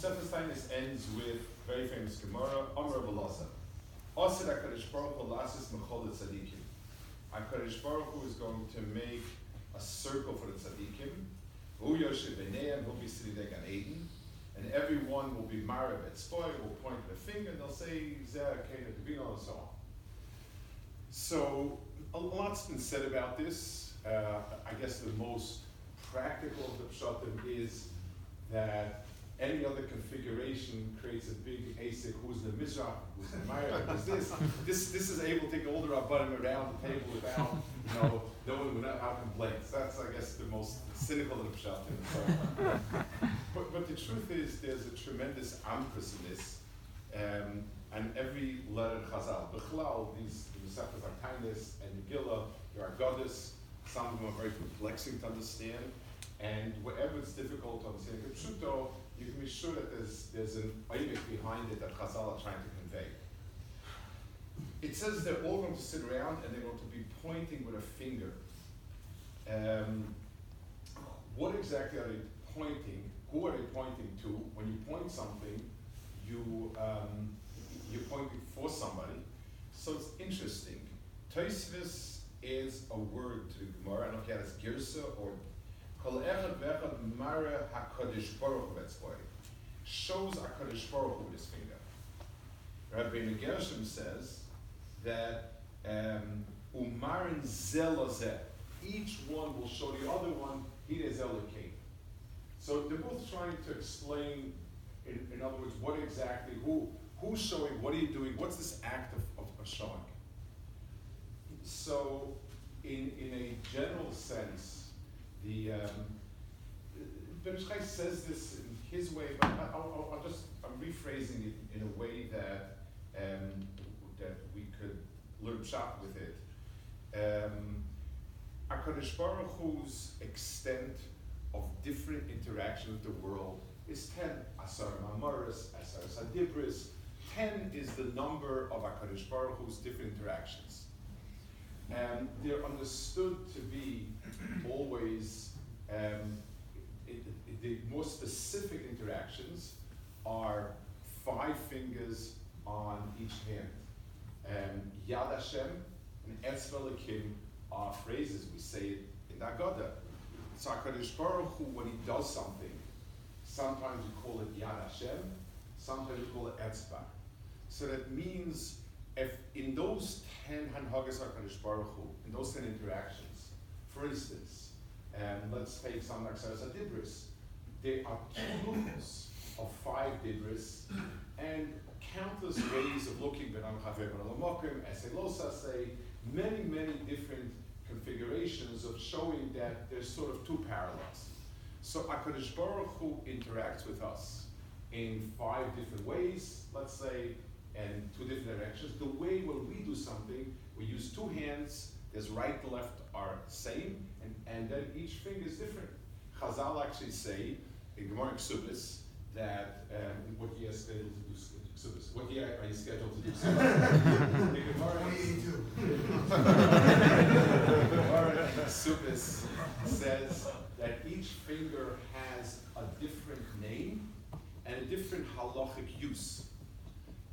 Sefer Steinus ends with very famous Gemara, Amr Balasa. Osir HaKadosh Baruch Hu lasis mechol tzadikim. HaKadosh Baruch Hu is going to make a circle for the tzadikim. Hu yoshev b'neihem, he'll be sitting there Eden and everyone will be married at spoil, will point a finger, and they'll say Zeh Kabino and so on. So a lot's been said about this. Uh, I guess the most practical of the pshatim is that any other configuration creates a big ASIC, who's the Mizrach, who's the Maya, who's this. This this is able to take all the Rabbanim around the table without, you know, no one without complaints. That's I guess the most cynical of the. But, but the truth is, there's a tremendous amkus in this, um, and every letter in Chazal, Bechlal, these the Mesechus like Taanis and Megillah, there are goddess. Some of them are very perplexing to understand, and wherever it's difficult to understand the Pshuto, you can be sure that there's there's an oimik behind it that Chazal are trying to convey. It says they're all going to sit around and they're going to be pointing with a finger. Um, what exactly are they pointing? Who are they pointing to? When you point something, you um, you're pointing for somebody. So it's interesting. Toisvis is a word to the Gemara. I don't know if it's girsa or kol echad ve'echad mara hakadosh baruch hu. Shows hakadosh baruch hu with his finger. Rabbi Gershom says that um, umarin zelazeh. Each one will show the other one. He is elokate. So they're both trying to explain, in, in other words, what exactly, who, who's showing, what are you doing, what's this act of, of, of showing? So, in, in a general sense, the, um, says this in his way, but I'll, I'll, just, I'm rephrasing it in a way that, um, that we could learn shot with it. Um, Baruch Hu's extent of different interaction with the world is 10. Asar Mamaris, Asar Sadibris. 10 is the number of HaKadosh Baruch Hu's different interactions. And they're understood to be always, um, it, it, the more specific interactions are five fingers on each hand. Um, Yad Hashem and Etzva Elokim are phrases, we say it in the. So HaKadosh Baruch Hu, when he does something, sometimes we call it Yad Hashem, sometimes we call it Etzba. So that means if in those 10 Hanhagas HaKadosh Baruch Hu, in those 10 interactions, for instance, and let's take some Sarasa Dibris, there are two levels of five Dibris and countless ways of looking, Benam Chaver Benam Eselosa say, many, many different configurations of showing that there's sort of two parallels. So HaKadosh Baruch Hu interacts with us in five different ways, let's say, and two different directions. The way when we do something, we use two hands, there's right and left are same, and, and then each finger is different. Chazal actually say in Gemara Ksubis that um, what he is scheduled to do Ksubis? What year are you scheduled to do the Gemara Gemara Ksubis says that each finger has a different name and a different halachic use.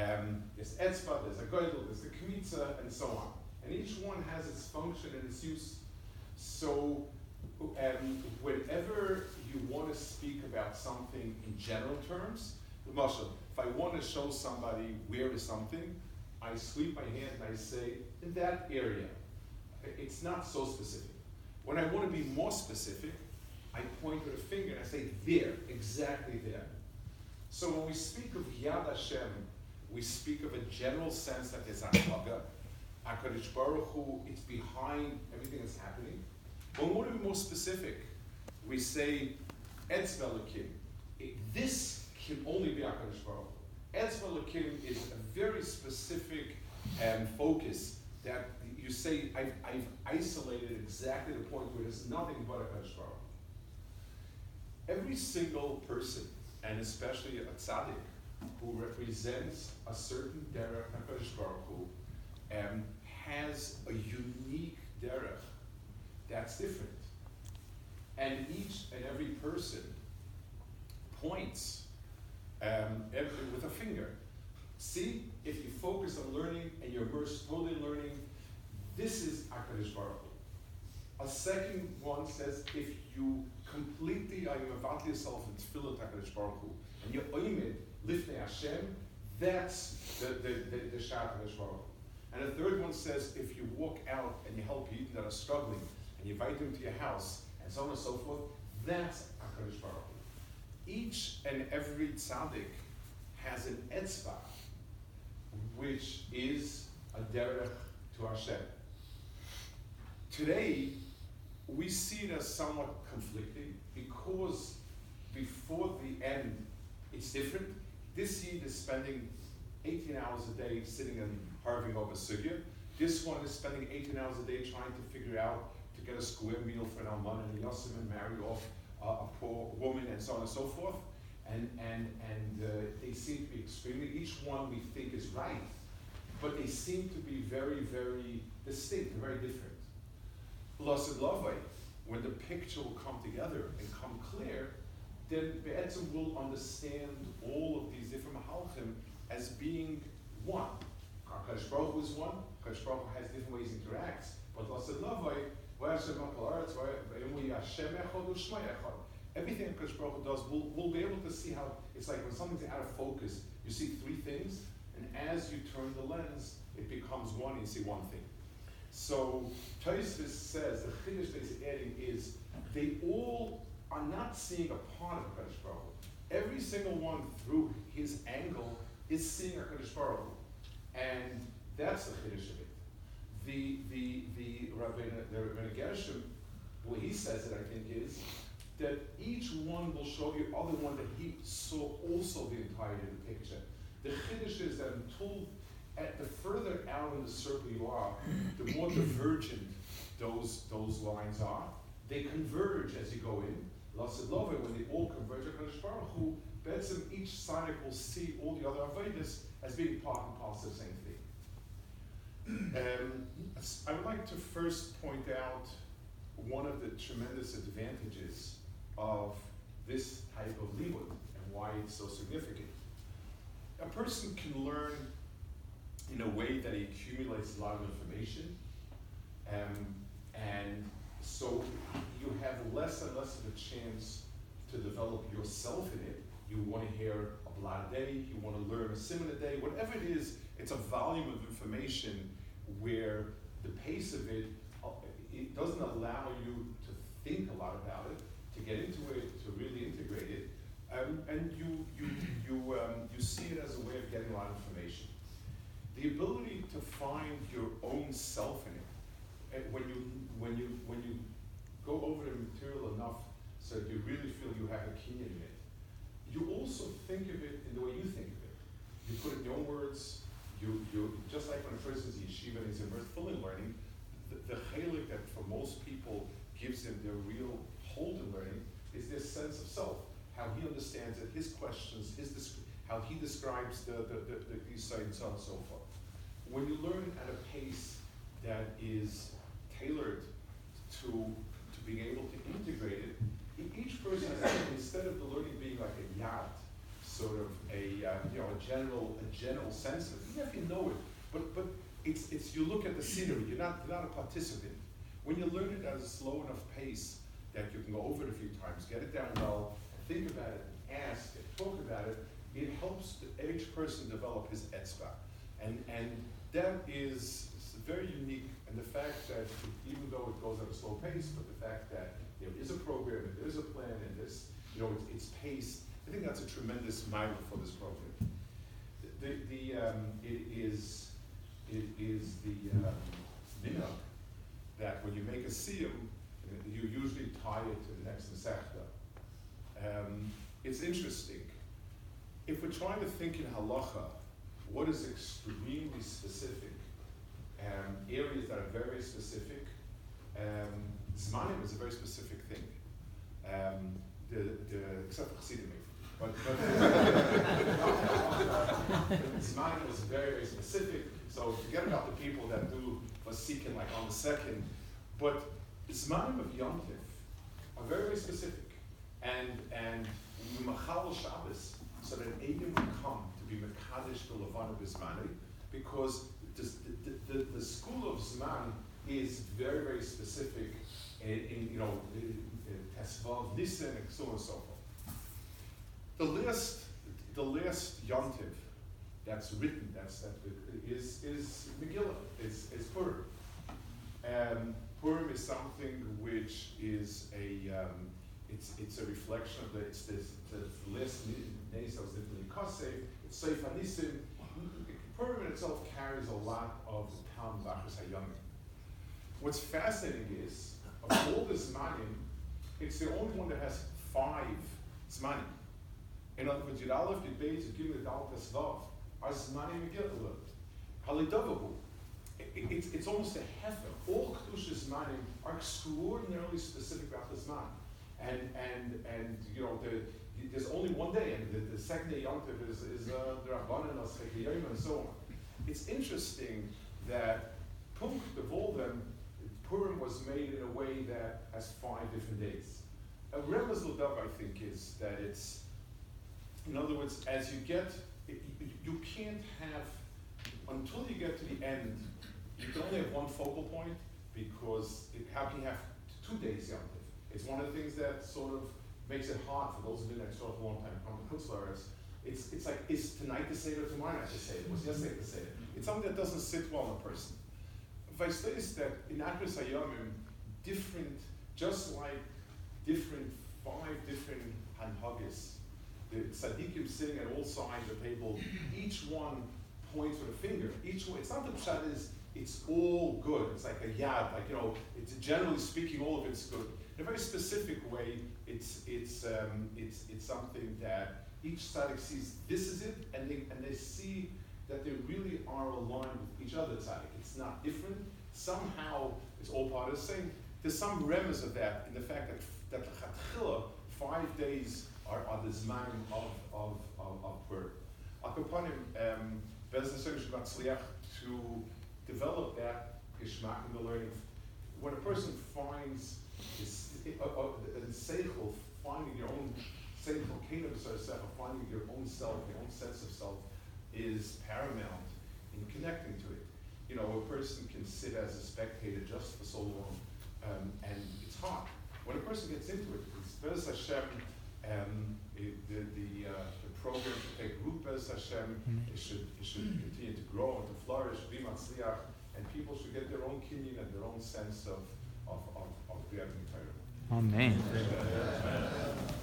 Um, there's etzba, there's a goydel, there's the kmitza, and so on. And each one has its function and its use. So, um, whenever you want to speak about something in general terms, Moshe, if I want to show somebody where is something, I sweep my hand and I say, in that area. It's not so specific. When I want to be more specific, I point with a finger and I say, there, exactly there. So when we speak of Yad Hashem, we speak of a general sense that there's Hashgacha. HaKadosh Baruch Hu, it's behind everything that's happening. But we want to be more specific, we say Etz. This can only be HaKadosh Baruch Hu. Is a very specific um, focus that you say, I've, I've isolated exactly the point where there's nothing but a Kadosh Baruch Every single person, and especially a tzaddik, who represents a certain derech HaKadosh Baruch Hu, um, has a unique derech that's different. And each and every person points um, every, with a finger. See, if you focus on learning and you're immersed totally in learning, this is HaKadosh Baruch Hu. A second one says, if you completely are about yourself in Tefillah HaKadosh Baruch Hu, and you oimid lifnei Hashem, that's the, the, the, the Baruch And the third one says, if you walk out and you help people that are struggling, and you invite them to your house, and so on and so forth, that's HaKadosh Baruch Hu. Each and every tzaddik has an etzvah, which is a derech to Hashem. Today, we see it as somewhat conflicting because before the end, it's different. This seed is spending 18 hours a day sitting and harving over sugya. This one is spending 18 hours a day trying to figure out to get a square meal for an alman and a yosim and marry off uh, a poor woman and so on and so forth. And, and, and uh, they seem to be extremely, each one we think is right, but they seem to be very, very distinct very different. Blessed love when the picture will come together and come clear, then Be'etzim will understand all of these different mahalchim as being one. HaKadosh Baruch is one, HaKadosh Baruch has different ways he interacts, but Lasad Lavai, Everything HaKadosh Baruch Hu does, we'll, we'll be able to see how, it's like when something's out of focus, you see three things, and as you turn the lens, it becomes one, and you see one thing. So Tosfos says the chiddush that he's adding is they all are not seeing a part of Hakadosh Baruch Every single one through his angle is seeing a Hakadosh Baruch and that's the chiddush of it. The the the Rabbeinu the Rabbeinu Gershom, what he says it I think is that each one will show you other one that he saw also the entirety of the picture. The chiddush is that until at the further out in the circle you are, the more divergent those those lines are. They converge as you go in. Lasilove, when they all converge, HaKadosh Baruch Hu, Betzim, each sign will see all the other Avedis as being part and parcel of the same thing. Um, I would like to first point out one of the tremendous advantages of this type of limud and why it's so significant. A person can learn in a way that he accumulates a lot of information. Um, and so you have less and less of a chance to develop yourself in it. You want to hear a lot a day, you want to learn a sim a day, whatever it is, it's a volume of information where the pace of it, uh, it doesn't allow you to think a lot about it, to get into it, to really integrate it. Um, and you, you, you, um, you see it as a way of getting a lot of information the ability to find your own self in it. And when you when you when you go over the material enough so you really feel you have a key in it, you also think of it in the way you think of it. You put it in your own words. You you just like when a person's yeshiva and is immersed full in learning, the, the chalik that for most people gives them their real hold in learning is this sense of self, how he understands it, his questions, his how he describes the, the, the, the these sites and so forth. When you learn at a pace that is tailored to, to being able to integrate it, each person instead of the learning being like a yacht, sort of a uh, you know a general a general sense of it, even if you know it, but but it's it's you look at the scenery. You're not you're not a participant. When you learn it at a slow enough pace that you can go over it a few times, get it down well, think about it, ask it, talk about it, it helps each person develop his etzvah. And and that is very unique, and the fact that even though it goes at a slow pace, but the fact that there is a program, and there is a plan, and this, you know, it's, it's paced, I think that's a tremendous mile for this program. The, the, um, it is, it is the um, that when you make a siyum, you usually tie it to the next Masechta. Um, it's interesting. If we're trying to think in halacha, what is extremely specific, um, areas that are very specific. Um, zmanim is a very specific thing. Um, the, the, except for Chassidim, but, but Zmanim was very, very specific. So forget about the people that do Vasikin like on the second. But Zmanim of Yom are very, very specific. And and Machal Shabbos, so that an Adam would come to be Mekadesh the Levana Bismani, because the, the, the, the, school of Zman is very, very specific in, in you know, Tesvav, Nissen, and so on and so forth. The last, the last Yontiv that's written, that's, that is, is Megillah, is, is Purim. Um, Purim is something which is a, um, it's, it's a reflection of the, it's this, the list, Nezos, Kase, it's Seif Anisim. Purim in itself carries a lot of the Bachas HaYamim. What's fascinating is, of all the Zmanim, it's the only one that has five Zmanim. In other words, Yud Aleph, Yud Beis, Yud Gimel, Yud Aleph, Zmanim Megillah. Halidavahu. It's, it's almost a hefer. All Kedusha Zmanim are extraordinarily specific about this Zman. And, and, and you know, the, there's only one day, and the, the second day Yom Tov is, is uh, the Rabbanan, and so on. It's interesting that Punk, of all them, Purim was made in a way that has five different days. A Remez Ludav, I think, is that it's, in other words, as you get, you can't have, until you get to the end, you can only have one focal point because it, how can you have two days Yom It's one of the things that sort of makes it hard for those who've been there sort of a long time come to. It's, it's like, is tonight the Seder, tomorrow night the Seder, was yesterday the Seder? It's something that doesn't sit well in a person. Vice is that in Akras Hayomim, different, just like different, five different Hanhagis, the tzaddikim sitting at all sides of the table, each one points with a finger. Each one, it's not the pshat is, it's all good. It's like a yad, like, you know, it's generally speaking, all of it's good. In a very specific way, it's, it's, um, it's, it's something that each tzaddik sees this is it, and they, and they see that they really are aligned with each other tzaddik. It's not different. Somehow, it's all part of the same. There's some remnants of that in the fact that, that the chatchila, five days are, the zmanim of, of, of, of birth. Akapanim, um, to develop that geschmack in the learning. When a person finds this, uh, uh, seichel, finding your own seichel, kingdom finding your own self, your own sense of self, is paramount in connecting to it. You know, a person can sit as a spectator just for so long, um, and it's hard. When a person gets into it, it's Bez Hashem, um, it, the, the, uh, the program should take root Bez Hashem, it should, it should continue to grow and to flourish, be matzliach, and people should get their own kinyan and their own sense of, of, of, of the Amen. Amen.